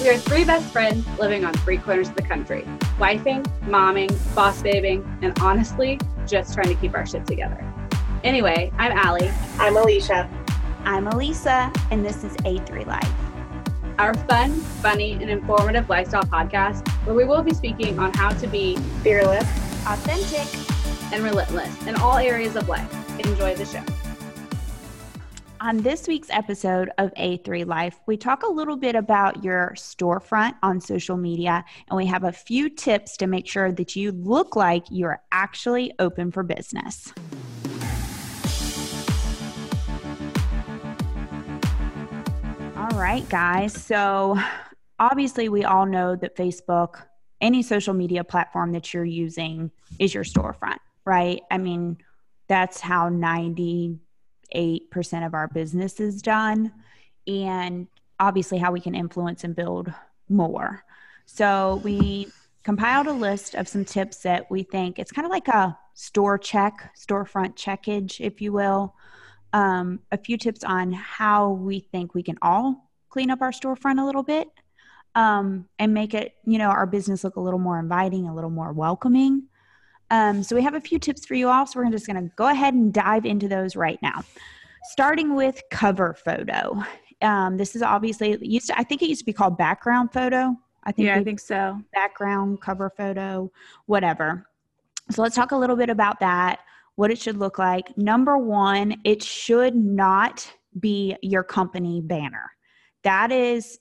We are three best friends living on three corners of the country, wifing, momming, boss babing, and honestly, just trying to keep our shit together. Anyway, I'm Allie. I'm Alicia. I'm Elisa, and this is A3 Life. Our fun, funny, and informative lifestyle podcast where we will be speaking on how to be fearless, authentic, and relentless in all areas of life. Enjoy the show. On this week's episode of A3 Life, we talk a little bit about your storefront on social media, and we have a few tips to make sure that you look like you're actually open for business. All right, guys. So, obviously, we all know that Facebook, any social media platform that you're using, is your storefront, right? I mean, that's how 90 8% of our business is done and obviously how we can influence and build more. So we compiled a list of some tips that we think it's kind of like a store check, storefront checkage, if you will. Um, a few tips on how we think we can all clean up our storefront a little bit um, and make it, you know, our business look a little more inviting, a little more welcoming. Um, so we have a few tips for you all. So we're just going to go ahead and dive into those right now. Starting with cover photo. Um, this is obviously used to, I think it used to be called background photo. I think yeah, I think so. Background cover photo, whatever. So let's talk a little bit about that. What it should look like. Number one, it should not be your company banner. That is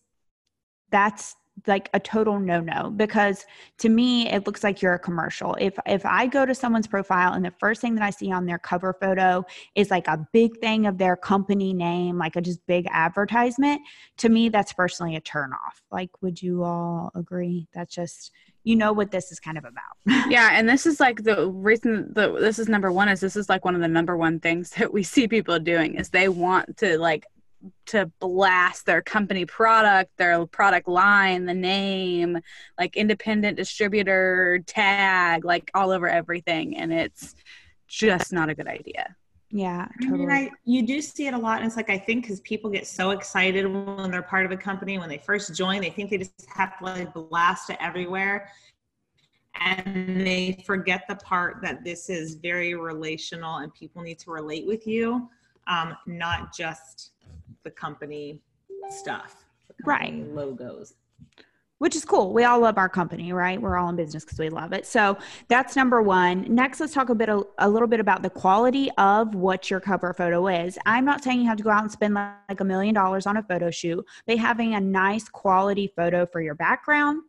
that's like a total no-no because to me it looks like you're a commercial. If if I go to someone's profile and the first thing that I see on their cover photo is like a big thing of their company name, like a just big advertisement, to me that's personally a turn off. Like would you all agree? That's just you know what this is kind of about. yeah, and this is like the reason that this is number 1 is this is like one of the number one things that we see people doing is they want to like to blast their company product, their product line, the name, like independent distributor tag, like all over everything. And it's just not a good idea. Yeah, totally. I mean, I, you do see it a lot. And it's like, I think because people get so excited when they're part of a company, when they first join, they think they just have to like blast it everywhere. And they forget the part that this is very relational and people need to relate with you, um, not just the company stuff, the company right? Logos which is cool. We all love our company, right? We're all in business because we love it. So that's number one. Next, let's talk a bit, a, a, little bit about the quality of what your cover photo is. I'm not saying you have to go out and spend like a million dollars on a photo shoot, but having a nice quality photo for your background,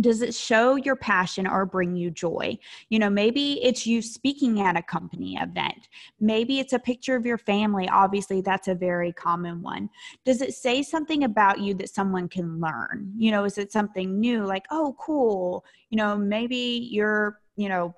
does it show your passion or bring you joy? You know maybe it's you speaking at a company event. Maybe it's a picture of your family. Obviously that's a very common one. Does it say something about you that someone can learn? You know is it something new like oh cool you know maybe you're you know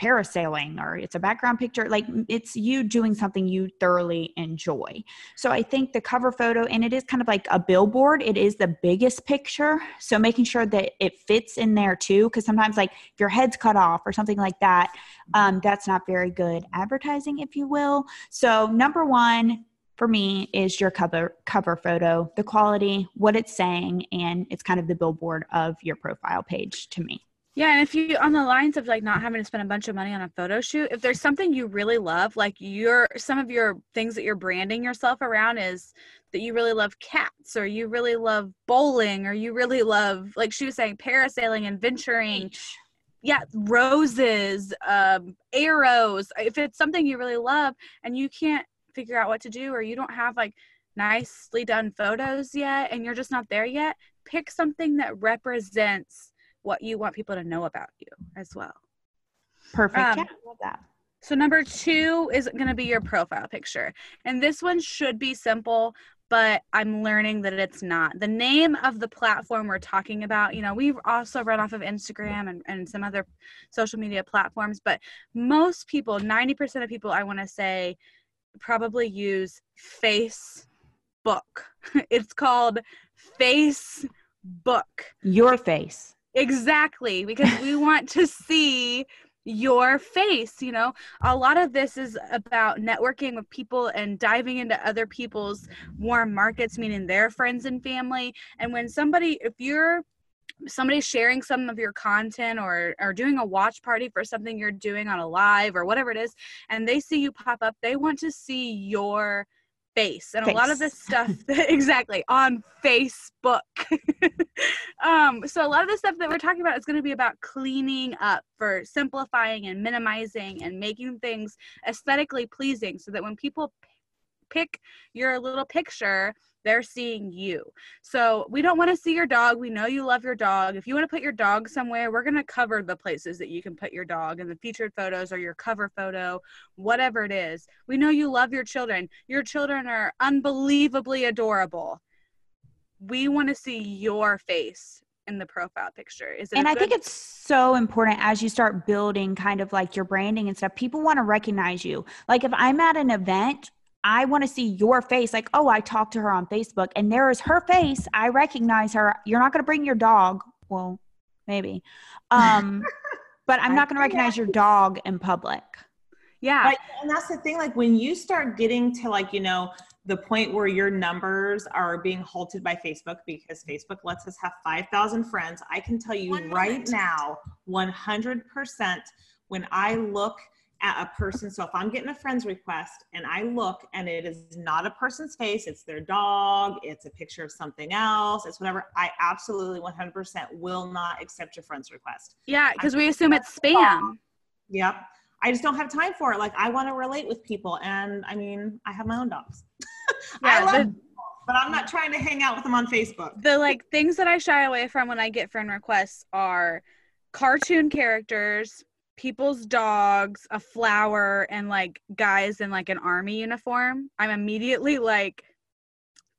parasailing or it's a background picture like it's you doing something you thoroughly enjoy. So i think the cover photo and it is kind of like a billboard it is the biggest picture. So making sure that it fits in there too because sometimes like if your head's cut off or something like that um, that's not very good advertising if you will. So number one for me is your cover cover photo the quality what it's saying and it's kind of the billboard of your profile page to me yeah, and if you on the lines of like not having to spend a bunch of money on a photo shoot, if there's something you really love, like your some of your things that you're branding yourself around is that you really love cats or you really love bowling or you really love like she was saying parasailing and venturing. Yeah, roses, um, arrows. If it's something you really love and you can't figure out what to do or you don't have like nicely done photos yet and you're just not there yet, pick something that represents what you want people to know about you as well. Perfect. Um, yeah, love that. So number two is going to be your profile picture. And this one should be simple, but I'm learning that it's not. The name of the platform we're talking about, you know, we've also run off of Instagram and, and some other social media platforms, but most people, 90% of people, I want to say, probably use Facebook. it's called Facebook. Your face. Exactly, because we want to see your face you know? A lot of this is about networking with people and diving into other people's warm markets meaning their friends and family. And when somebody if you're somebody's sharing some of your content or or doing a watch party for something you're doing on a live or whatever it is and they see you pop up they want to see your face and face. a lot of this stuff exactly on facebook um so a lot of the stuff that we're talking about is going to be about cleaning up for simplifying and minimizing and making things aesthetically pleasing so that when people pick your little picture they're seeing you. So we don't want to see your dog. We know you love your dog. If you want to put your dog somewhere, we're going to cover the places that you can put your dog in the featured photos or your cover photo, whatever it is. We know you love your children. Your children are unbelievably adorable. We want to see your face in the profile picture. Is it and I think it's so important as you start building kind of like your branding and stuff. People want to recognize you. Like if I'm at an event I want to see your face. Like, oh, I talked to her on Facebook and there is her face. I recognize her. You're not going to bring your dog. Well, maybe. Um, but I'm not going to recognize your dog in public. Yeah. But, and that's the thing. Like, when you start getting to, like, you know, the point where your numbers are being halted by Facebook because Facebook lets us have 5,000 friends, I can tell you right now, 100% when I look at a person. So if I'm getting a friend's request and I look and it is not a person's face, it's their dog, it's a picture of something else, it's whatever, I absolutely 100% will not accept your friend's request. Yeah, because we assume it's spam. Yep. I just don't have time for it. Like I want to relate with people, and I mean, I have my own dogs. Yeah, I love, the, but I'm not trying to hang out with them on Facebook. The like things that I shy away from when I get friend requests are cartoon characters, people's dogs, a flower, and like guys in like an army uniform, I'm immediately like,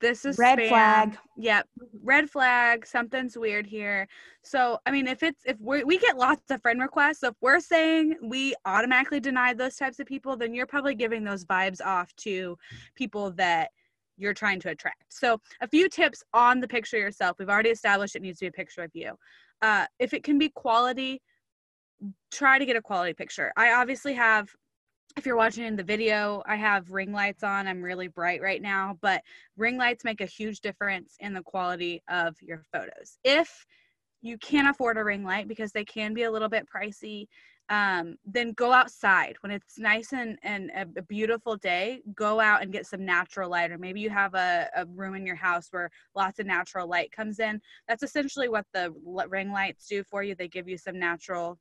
this is red spam. flag. Yep, red flag. Something's weird here. So, I mean, if it's if we we get lots of friend requests, so if we're saying we automatically deny those types of people, then you're probably giving those vibes off to people that you're trying to attract. So, a few tips on the picture yourself. We've already established it needs to be a picture of you. Uh, if it can be quality, try to get a quality picture. I obviously have if you're watching in the video, I have ring lights on. I'm really bright right now, but ring lights make a huge difference in the quality of your photos. If you can't afford a ring light because they can be a little bit pricey, um, then go outside when it's nice and, and a, beautiful day. Go out and get some natural light, or maybe you have a, a room in your house where lots of natural light comes in. That's essentially what the ring lights do for you. They give you some natural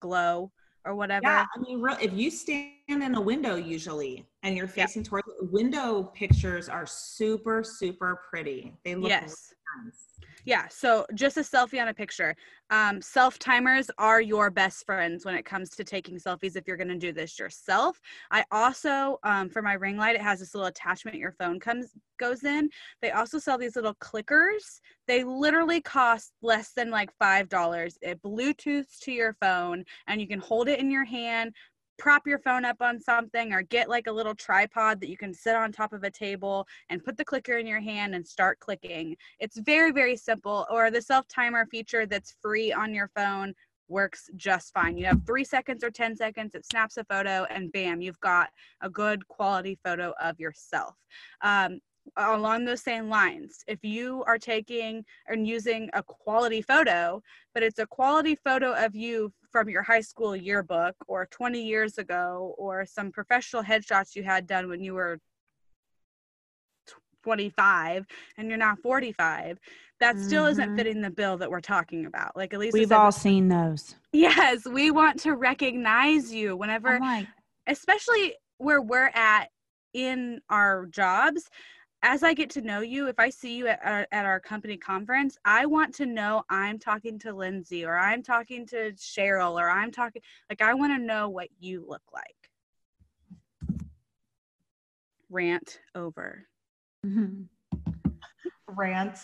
glow or whatever. Yeah, I mean, real, if you stand in a window usually and you're facing towards window pictures are super super pretty. They look yes. Really nice. Yeah, so just a selfie on a picture. Um, self timers are your best friends when it comes to taking selfies if you're going to do this yourself. I also, um, for my ring light, it has this little attachment your phone comes goes in. They also sell these little clickers. They literally cost less than like $5. It Bluetooths to your phone and you can hold it in your hand, prop your phone up on something or get like a little tripod that you can sit on top of a table and put the clicker in your hand and start clicking. It's very, very simple. Or the self timer feature that's free on your phone works just fine. You have three seconds or 10 seconds, it snaps a photo, and bam, you've got a good quality photo of yourself. Um, along those same lines. If you are taking and using a quality photo but it's a quality photo of you from your high school yearbook or 20 years ago or some professional headshots you had done when you were 25 and you're now 45 that still mm-hmm. isn't fitting the bill that we're talking about. Like at least we've all seen those. Yes we want to recognize you whenever like, especially where we're at in our jobs as I get to know you, if I see you at our, at our company conference, I want to know I'm talking to Lindsay or I'm talking to Cheryl or I'm talking, like, I want to know what you look like. Rant over. Mm-hmm. Rant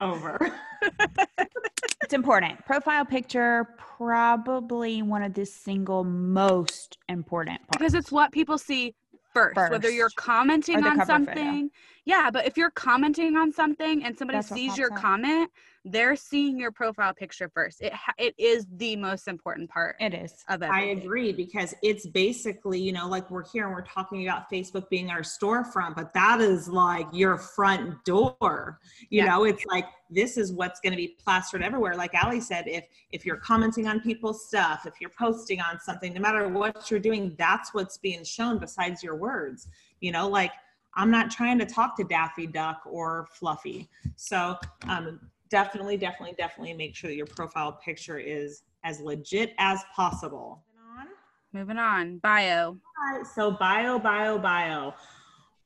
over. it's important. Profile picture, probably one of the single most important parts. Because it's what people see first, first. whether you're commenting on something. Photo. Yeah, but if you're commenting on something and somebody That's sees your up. comment, they're seeing your profile picture first. It ha- it is the most important part It is. of I agree because it's basically, you know, like we're here and we're talking about Facebook being our storefront, but that is like your front door. You Yeah. know, it's like this is what's going to be plastered everywhere. Like Allie said, if if you're commenting on people's stuff, if you're posting on something, no matter what you're doing, that's what's being shown besides your words. You know, like I'm not trying to talk to Daffy Duck or Fluffy. So um, definitely, definitely, definitely make sure that your profile picture is as legit as possible. Moving on. Bio. So bio, bio, bio.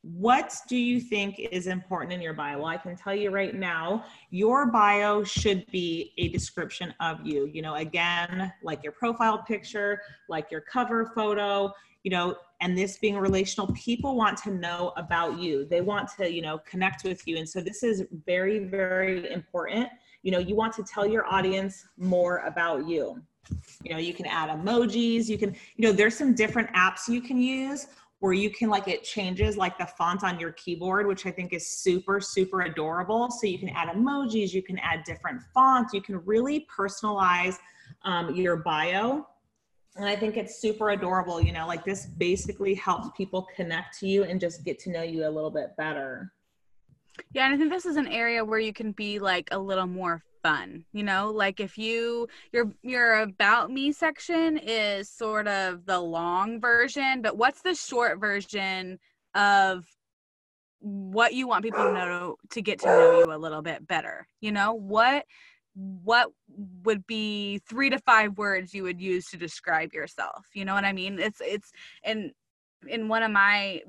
What do you think is important in your bio? Well, I can tell you right now, your bio should be a description of you. You know, again, like your profile picture, like your cover photo, you know, and this being relational, people want to know about you. They want to, you know, connect with you. And so this is very, very important. You know, you want to tell your audience more about you. You know, you can add emojis, you can, you know, there's some different apps you can use where you can like it changes like the font on your keyboard, which I think is super, super adorable. So you can add emojis, you can add different fonts, you can really personalize um, your bio. And I think it's super adorable. You know, like this basically helps people connect to you and just get to know you a little bit better. Yeah, and I think this is an area where you can be like a little more fun, you know? Like if you your your about me section is sort of the long version, but what's the short version of what you want people to know to get to know you a little bit better? You know? What what would be 3 to 5 words you would use to describe yourself? You know what I mean? It's it's in in one of my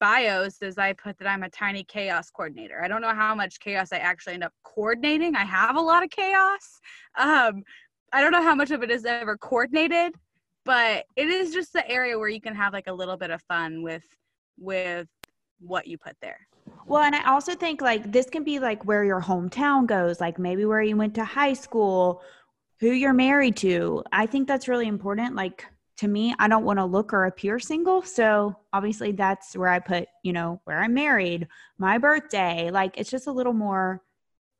bios is I put that I'm a tiny chaos coordinator. I don't know how much chaos I actually end up coordinating. I have a lot of chaos. Um, I don't know how much of it is ever coordinated, but it is just the area where you can have like a little bit of fun with with what you put there. Well, and I also think like this can be like where your hometown goes, like maybe where you went to high school, who you're married to. I think that's really important. Like to me, I don't want to look or appear single. So obviously that's where I put, you know, where I'm married, my birthday. Like it's just a little more,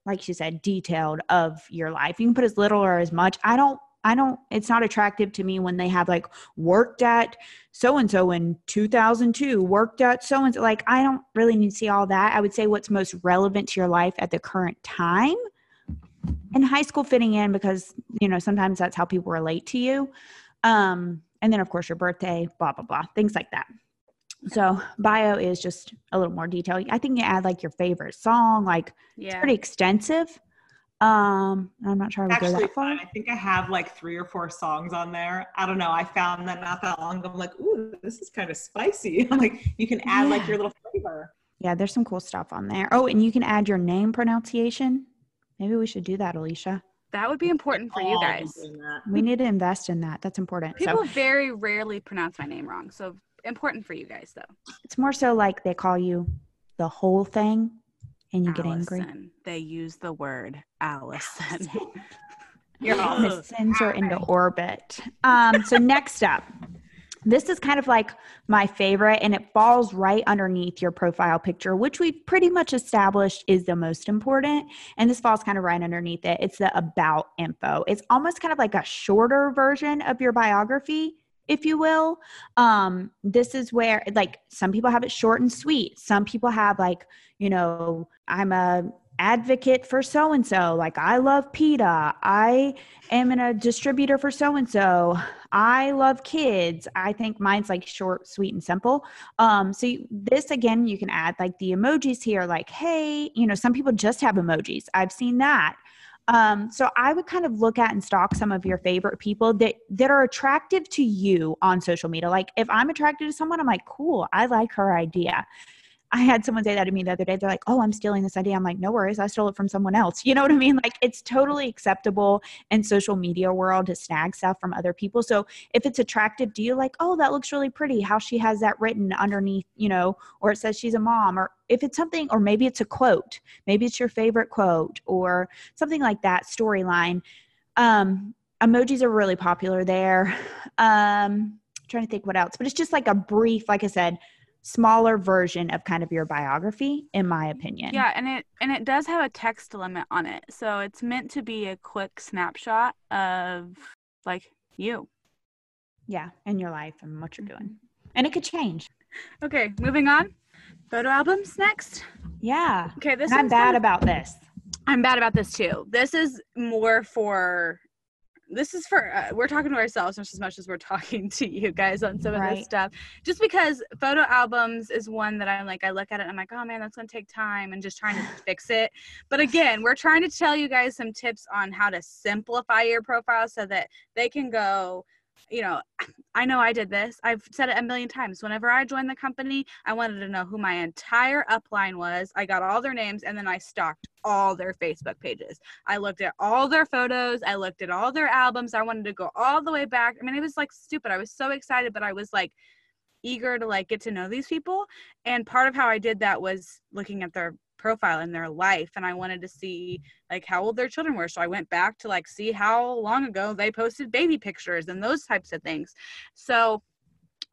like she said, detailed of your life. You can put as little or as much. I don't I don't, it's not attractive to me when they have like worked at so and so in 2002, worked at so and so. Like, I don't really need to see all that. I would say what's most relevant to your life at the current time. And high school fitting in because, you know, sometimes that's how people relate to you. Um, and then, of course, your birthday, blah, blah, blah, things like that. So, bio is just a little more detailed. I think you add like your favorite song, like, Yeah. it's pretty extensive. Um, I'm not sure I would go Actually, that far. I think I have like three or four songs on there. I don't know. I found that not that long ago. I'm like, ooh, this is kind of spicy. I'm like, you can add like your little flavor. Yeah, there's some cool stuff on there. Oh, and you can add your name pronunciation. Maybe we should do that, Alicia. That would be important for you guys. We need to invest in that. That's important. People so very rarely pronounce my name wrong. So important for you guys though. it's more so like they call you the whole thing and you get angry. They use the word Allison. You're all Miss sends her into orbit. Um, so next up, this is kind of like my favorite, and it falls right underneath your profile picture, which we've pretty much established is the most important. And this falls kind of right underneath it. It's the about info. It's almost kind of like a shorter version of your biography, if you will. Um, this is where, like, some people have it short and sweet. Some people have, like, you know, I'm a advocate for so and so. Like, I love PETA. I am in a distributor for so and so. I love kids. I think mine's like short, sweet, and simple. Um, so you, this again, you can add like the emojis here, like, hey, you know, some people just have emojis. I've seen that. Um, so I would kind of look at and stalk some of your favorite people that that are attractive to you on social media. Like if I'm attracted to someone, I'm like, cool, I like her idea. I had someone say that to me the other day. They're like, "Oh, I'm stealing this idea." I'm like, "No worries, I stole it from someone else." You know what I mean? Like it's totally acceptable in social media world to snag stuff from other people. So if it's attractive to you, like, "Oh, that looks really pretty," how she has that written underneath, you know, or it says she's a mom, or if it's something, or maybe it's a quote, maybe it's your favorite quote, or something like that storyline. Um, emojis are really popular there. Um, trying to think what else, but it's just like a brief, like I said, smaller version of kind of your biography in my opinion Yeah, and it and it does have a text limit on it. So it's meant to be a quick snapshot of like you. yeah and your life and what you're doing Mm-hmm. and it could change Okay, moving on. Photo albums next. yeah Okay, this i'm bad about this I'm bad about this too. This is more for this is for uh, we're talking to ourselves just as much as we're talking to you guys on some of this stuff. Just because photo albums is one that I'm like I look at it and I'm like, "Oh man, that's to take time and just trying to fix it." But again, we're trying to tell you guys some tips on how to simplify your profile so that they can go you know, I know I did this. I've said it a million times. Whenever I joined the company, I wanted to know who my entire upline was. I got all their names and then I stalked all their Facebook pages. I looked at all their photos. I looked at all their albums. I wanted to go all the way back. I mean, it was like stupid. I was so excited, but I was like eager to like get to know these people. And part of how I did that was looking at their profile in their life and I wanted to see like how old their children were. So I went back to like see how long ago they posted baby pictures and those types of things. So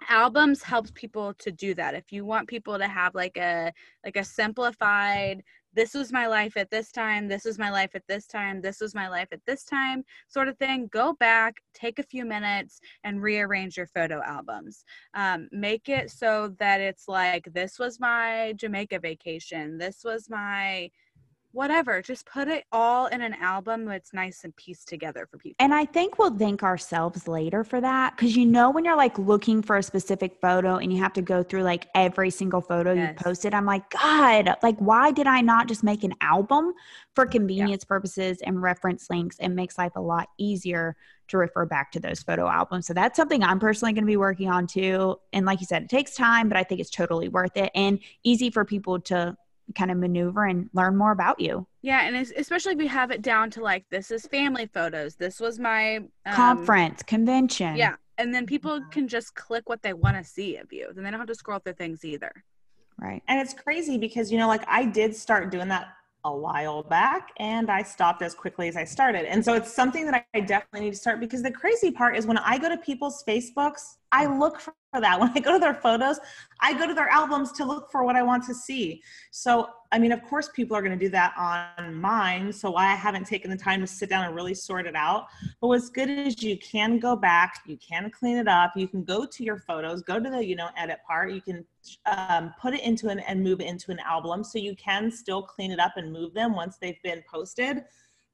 albums helps people to do that if you want people to have like a like a simplified this was my life at this time this was my life at this time this was my life at this time sort of thing. Go back take a few minutes and rearrange your photo albums. Um, make it so that it's like this was my jamaica vacation. This was my whatever just put it all in an album that's nice and pieced together for people And I think we'll thank ourselves later for that. Cause you know, when you're like looking for a specific photo and you have to go through like every single photo you posted, I'm like, God, like, why did I not just make an album for convenience purposes and reference links? It makes life a lot easier to refer back to those photo albums. So that's something I'm personally going to be working on too. And like you said, it takes time, but I think it's totally worth it and easy for people to kind of maneuver and learn more about you. Yeah, and especially if you have it down to like this is family photos. This was my um, Conference, convention. Yeah, and then people can just click what they want to see of you. Then they don't have to scroll through things either. Right. And it's crazy because, you know, like I did start doing that a while back and I stopped as quickly as I started. And so it's something that I definitely need to start because the crazy part is when I go to people's Facebooks, I look for that. When I go to their photos, I go to their albums to look for what I want to see. So, I mean, of course, people are going to do that on mine. So, why I haven't taken the time to sit down and really sort it out. But what's good is you can go back, you can clean it up, you can go to your photos, go to the, you know, edit part, you can um, put it into an and move it into an album. So, you can still clean it up and move them once they've been posted.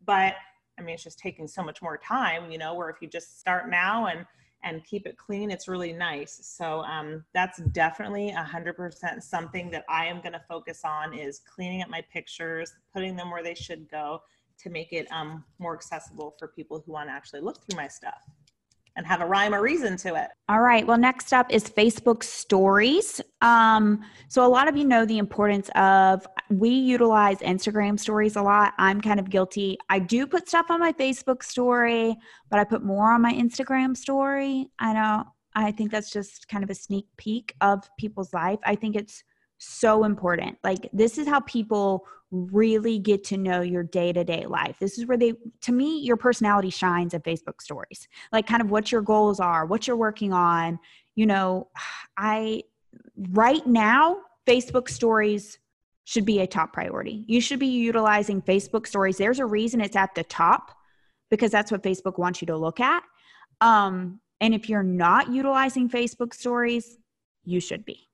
But I mean, it's just taking so much more time, you know, where if you just start now and and keep it clean, it's really nice. So um, that's definitely a hundred percent something that I am going to focus on is cleaning up my pictures, putting them where they should go to make it um, more accessible for people who want to actually look through my stuff and have a rhyme or reason to it. All right. Well, next up is Facebook stories. Um, so, a lot of you know the importance of we utilize Instagram stories a lot. I'm kind of guilty. I do put stuff on my Facebook story, but I put more on my Instagram story. I know. I think that's just kind of a sneak peek of people's life. I think it's so important. Like, this is how people really get to know your day to day life. This is where they, to me, your personality shines at Facebook stories. Like, kind of what your goals are, what you're working on. You know, I, right now, Facebook stories should be a top priority. You should be utilizing Facebook stories. There's a reason it's at the top because that's what Facebook wants you to look at. Um, and if you're not utilizing Facebook stories, you should be.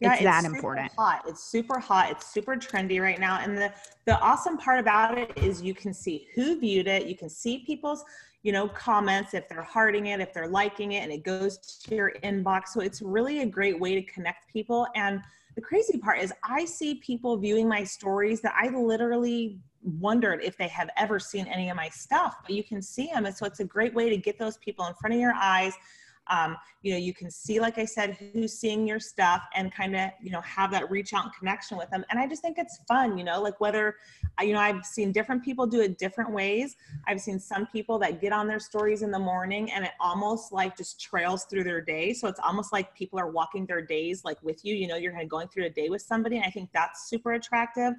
It's that super important. Hot. It's super hot. It's super trendy right now. And the the awesome part about it is you can see who viewed it. You can see people's you know comments if they're hearting it, if they're liking it, and it goes to your inbox. So it's really a great way to connect people. And the crazy part is I see people viewing my stories that I literally wondered if they have ever seen any of my stuff, but you can see them. And so it's a great way to get those people in front of your eyes. Um, you know, you can see, like I said, who's seeing your stuff and kind of, you know, have that reach out and connection with them. And I just think it's fun, you know, like whether, you know, I've seen different people do it different ways. I've seen some people that get on their stories in the morning and it almost like just trails through their day. So it's almost like people are walking their days like with you, you know, you're kind of going through a day with somebody. And I think that's super attractive.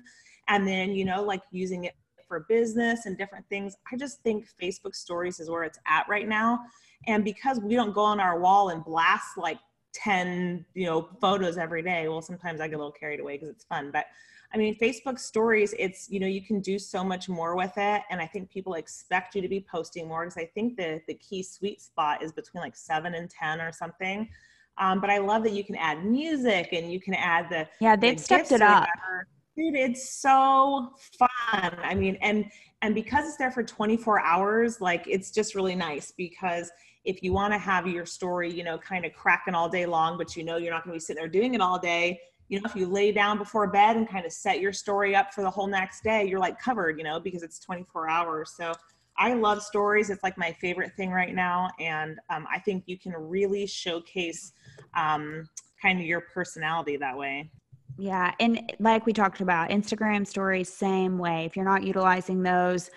And then, you know, like using it for business and different things. I just think Facebook stories is where it's at right now. And because we don't go on our wall and blast like 10 you know photos every day well sometimes i get a little carried away because it's fun. But i mean facebook stories it's you know you can do so much more with it. And i think people expect you to be posting more because i think the the key sweet spot is between like 7 and 10 or something. Um, but i love that you can add music and you can add the yeah they've the stepped it up. dude it's so fun. I mean and and because it's there for 24 hours like it's just really nice because if you want to have your story, you know, kind of cracking all day long, but you know you're not going to be sitting there doing it all day, you know, if you lay down before bed and kind of set your story up for the whole next day, you're like covered, you know, because it's 24 hours. So I love stories. It's like my favorite thing right now. And um, I think you can really showcase um, kind of your personality that way. Yeah. And like we talked about, Instagram stories, same way. If you're not utilizing those,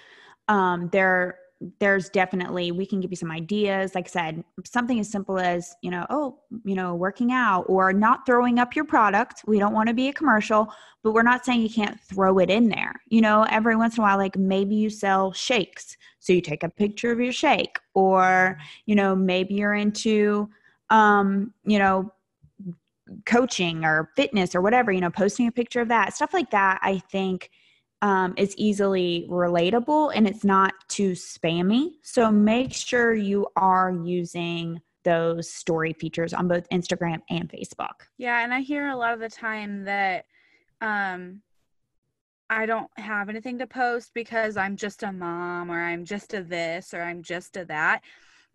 um, they're there's definitely we can give you some ideas. Like i said something as simple as you know oh you know working out or not throwing up your product. We don't want to be a commercial but we're not saying you can't throw it in there. You know every once in a while like maybe you sell shakes. So you take a picture of your shake or you know maybe you're into um you know coaching or fitness or whatever you know posting a picture of that stuff like that i think um, is easily relatable and it's not too spammy. So make sure you are using those story features on both Instagram and Facebook. Yeah, and I hear a lot of the time that um I don't have anything to post because I'm just a mom or I'm just a this or I'm just a that.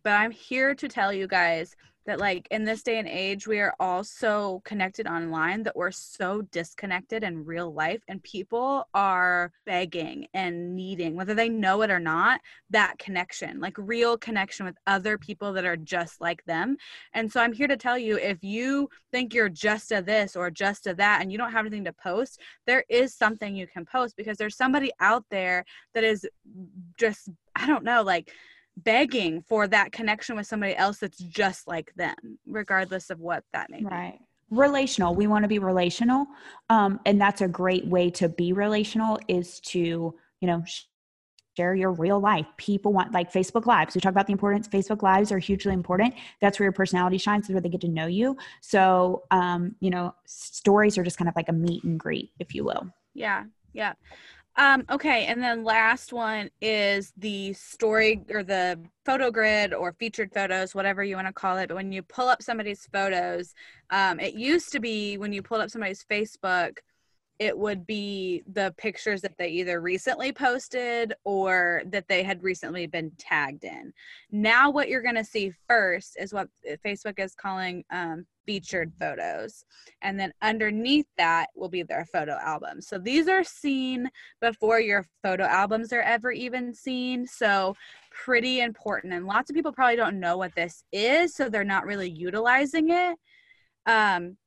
But I'm here to tell you guys that like in this day and age we are all so connected online that we're so disconnected in real life and people are begging and needing whether they know it or not that connection like real connection with other people that are just like them. And so i'm here to tell you if you think you're just a this or just a that and you don't have anything to post there is something you can post because there's somebody out there that is just i don't know like begging for that connection with somebody else that's just like them, regardless of what that may be. Right. Relational. We want to be relational. Um, and that's a great way to be relational is to, you know, share your real life. People want like Facebook Lives. We talk about the importance. Facebook Lives are hugely important. That's where your personality shines. Is where they get to know you. So, um, you know, stories are just kind of like a meet and greet, if you will. Yeah, yeah. Um, okay, and then last one is the story or the photo grid or featured photos, whatever you want to call it. But when you pull up somebody's photos, um, it used to be when you pulled up somebody's Facebook, it would be the pictures that they either recently posted or that they had recently been tagged in. Now, what you're going to see first is what Facebook is calling um, featured photos. And then underneath that will be their photo album. So these are seen before your photo albums are ever even seen. So pretty important. And lots of people probably don't know what this is, so they're not really utilizing it. Um,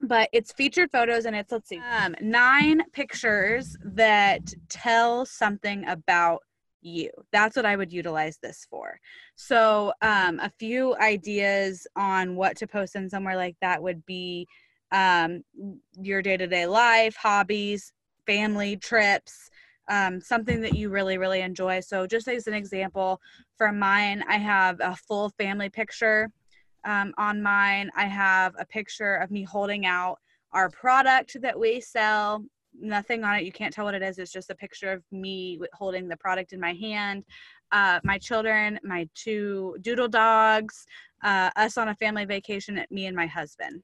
but it's featured photos and it's let's see um, nine pictures that tell something about you. That's what I would utilize this for. So, um, a few ideas on what to post in somewhere like that would be um, your day to day life, hobbies, family trips, um, something that you really, really enjoy. So, just as an example, for mine, I have a full family picture um, on mine. I have a picture of me holding out our product that we sell nothing on it. You can't tell what it is. It's just a picture of me holding the product in my hand. Uh, my children, my two doodle dogs, uh, us on a family vacation, me and my husband.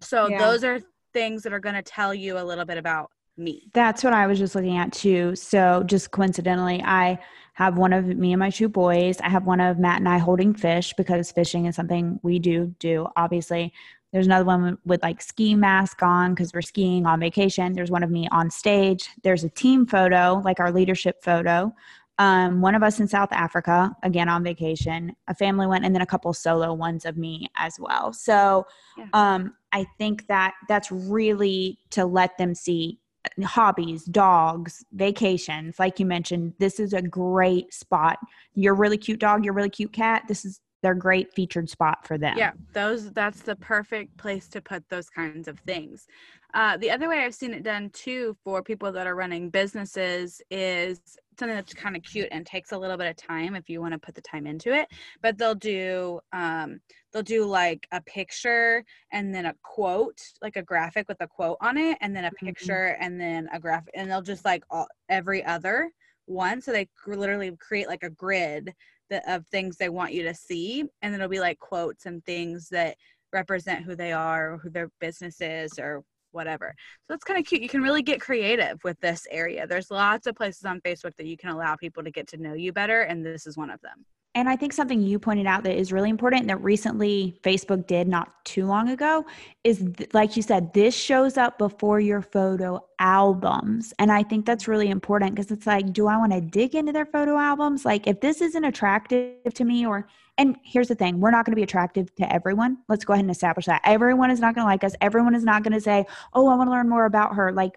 So yeah. those are things that are going to tell you a little bit about me. That's what I was just looking at too. So just coincidentally, I have one of me and my two boys. I have one of Matt and I holding fish because fishing is something we do do. Obviously, there's another one with like ski mask on because we're skiing on vacation. There's one of me on stage. There's a team photo, like our leadership photo. Um, one of us in South Africa, again on vacation. A family went, and then a couple solo ones of me as well. So yeah. um, I think that that's really to let them see hobbies, dogs, vacations. Like you mentioned, this is a great spot. You're a really cute dog, you're a really cute cat. This is they're great featured spot for them. Yeah, those that's the perfect place to put those kinds of things. Uh, the other way I've seen it done too for people that are running businesses is something that's kind of cute and takes a little bit of time if you want to put the time into it. But they'll do um, they'll do like a picture and then a quote, like a graphic with a quote on it, and then a Mm-hmm. picture and then a graphic, and they'll just like all, every other one. So they literally create like a grid of things they want you to see, and it'll be like quotes and things that represent who they are, or who their business is, or whatever. So it's kind of cute. You can really get creative with this area. There's lots of places on Facebook that you can allow people to get to know you better, and this is one of them. And I think something you pointed out that is really important that recently Facebook did not too long ago is th- like you said, this shows up before your photo albums. And I think that's really important because it's like, do I want to dig into their photo albums? Like, if this isn't attractive to me, or, and here's the thing, we're not going to be attractive to everyone. Let's go ahead and establish that. Everyone is not going to like us. Everyone is not going to say, oh, I want to learn more about her. Like,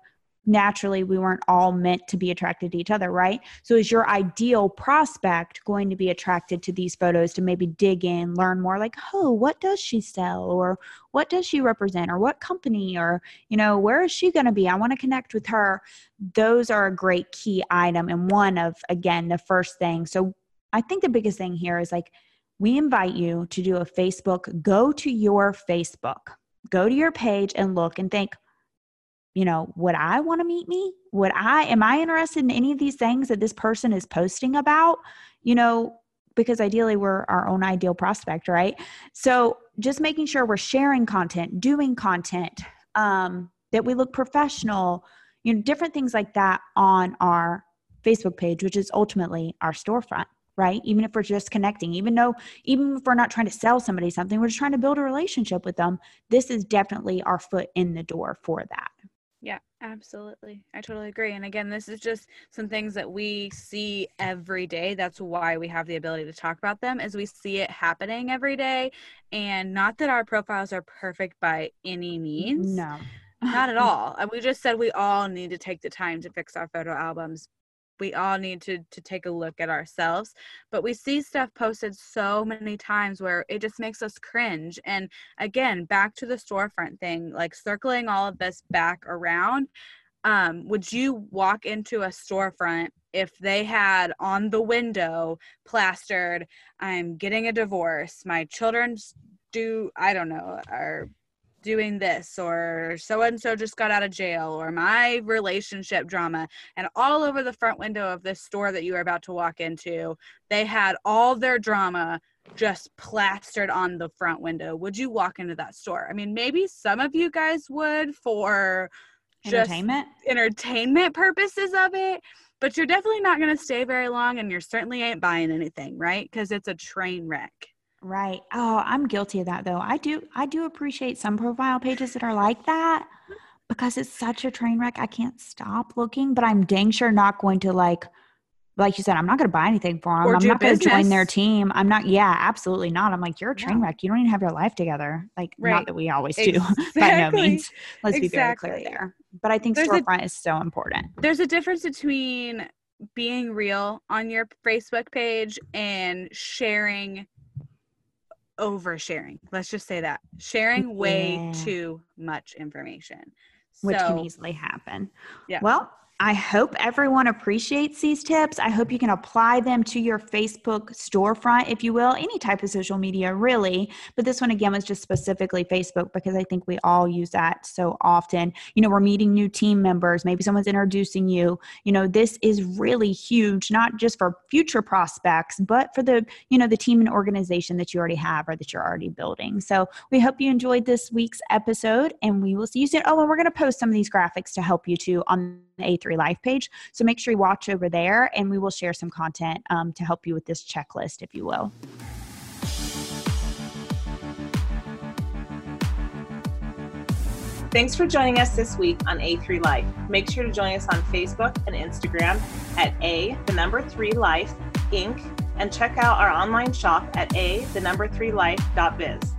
naturally we weren't all meant to be attracted to each other, right? So is your ideal prospect going to be attracted to these photos to maybe dig in, learn more like, oh, what does she sell? Or what does she represent? Or what company? Or, you know, where is she going to be? I want to connect with her. Those are a great key item and one of, again, the first thing. So I think the biggest thing here is like, we invite you to do a Facebook, go to your Facebook, go to your page and look and think, you know, would I want to meet me? Would I, am I interested in any of these things that this person is posting about? You know, because ideally we're our own ideal prospect, right? So just making sure we're sharing content, doing content, um, that we look professional, you know, different things like that on our Facebook page, which is ultimately our storefront right? Even if we're just connecting, even though, even if we're not trying to sell somebody something, we're just trying to build a relationship with them. This is definitely our foot in the door for that. Absolutely. I totally agree. And again, this is just some things that we see every day. That's why we have the ability to talk about them is we see it happening every day and not that our profiles are perfect by any means. No. Not at all. And we just said we all need to take the time to fix our photo albums. We all need to to take a look at ourselves. But we see stuff posted so many times where it just makes us cringe. And again, back to the storefront thing, like circling all of this back around. Um, would you walk into a storefront if they had on the window plastered, I'm getting a divorce, my children's do I don't know, are doing this or so and so just got out of jail or my relationship drama and all over the front window of this store that you are about to walk into they had all their drama just plastered on the front window. Would you walk into that store? I mean maybe some of you guys would for Entertainment? entertainment purposes of it but you're definitely not going to stay very long and you're certainly ain't buying anything right? Because it's a train wreck Right. Oh, I'm guilty of that though. I do I do appreciate some profile pages that are like that because it's such a train wreck. I can't stop looking, but I'm dang sure not going to like like you said, I'm not going to buy anything for them. Or I'm not going to join their team. I'm not. Yeah, absolutely not. I'm like, you're a train wreck. You don't even have your life together. Like, Right. not that we always do by no means. Let's be very clear there. But I think There's a- storefront is so important. there's a difference between being real on your Facebook page and sharing oversharing. Let's just say that. Sharing way Yeah. too much information. which can easily happen. Yeah. Well, I hope everyone appreciates these tips. I hope you can apply them to your Facebook storefront, if you will, any type of social media, really. But this one, again, was just specifically Facebook because I think we all use that so often. You know, we're meeting new team members, maybe someone's introducing you. You know, this is really huge, not just for future prospects, but for the, you know, the team and organization that you already have or that you're already building. So we hope you enjoyed this week's episode and we will see you soon. Oh, and we're going to post some of these graphics to help you too on the A3 Life page. So make sure you watch over there and we will share some content um, to help you with this checklist, if you will. Thanks for joining us this week on A3 Life. Make sure to join us on Facebook and Instagram at A, the number three life, Inc., and check out our online shop at A, the number three life.biz.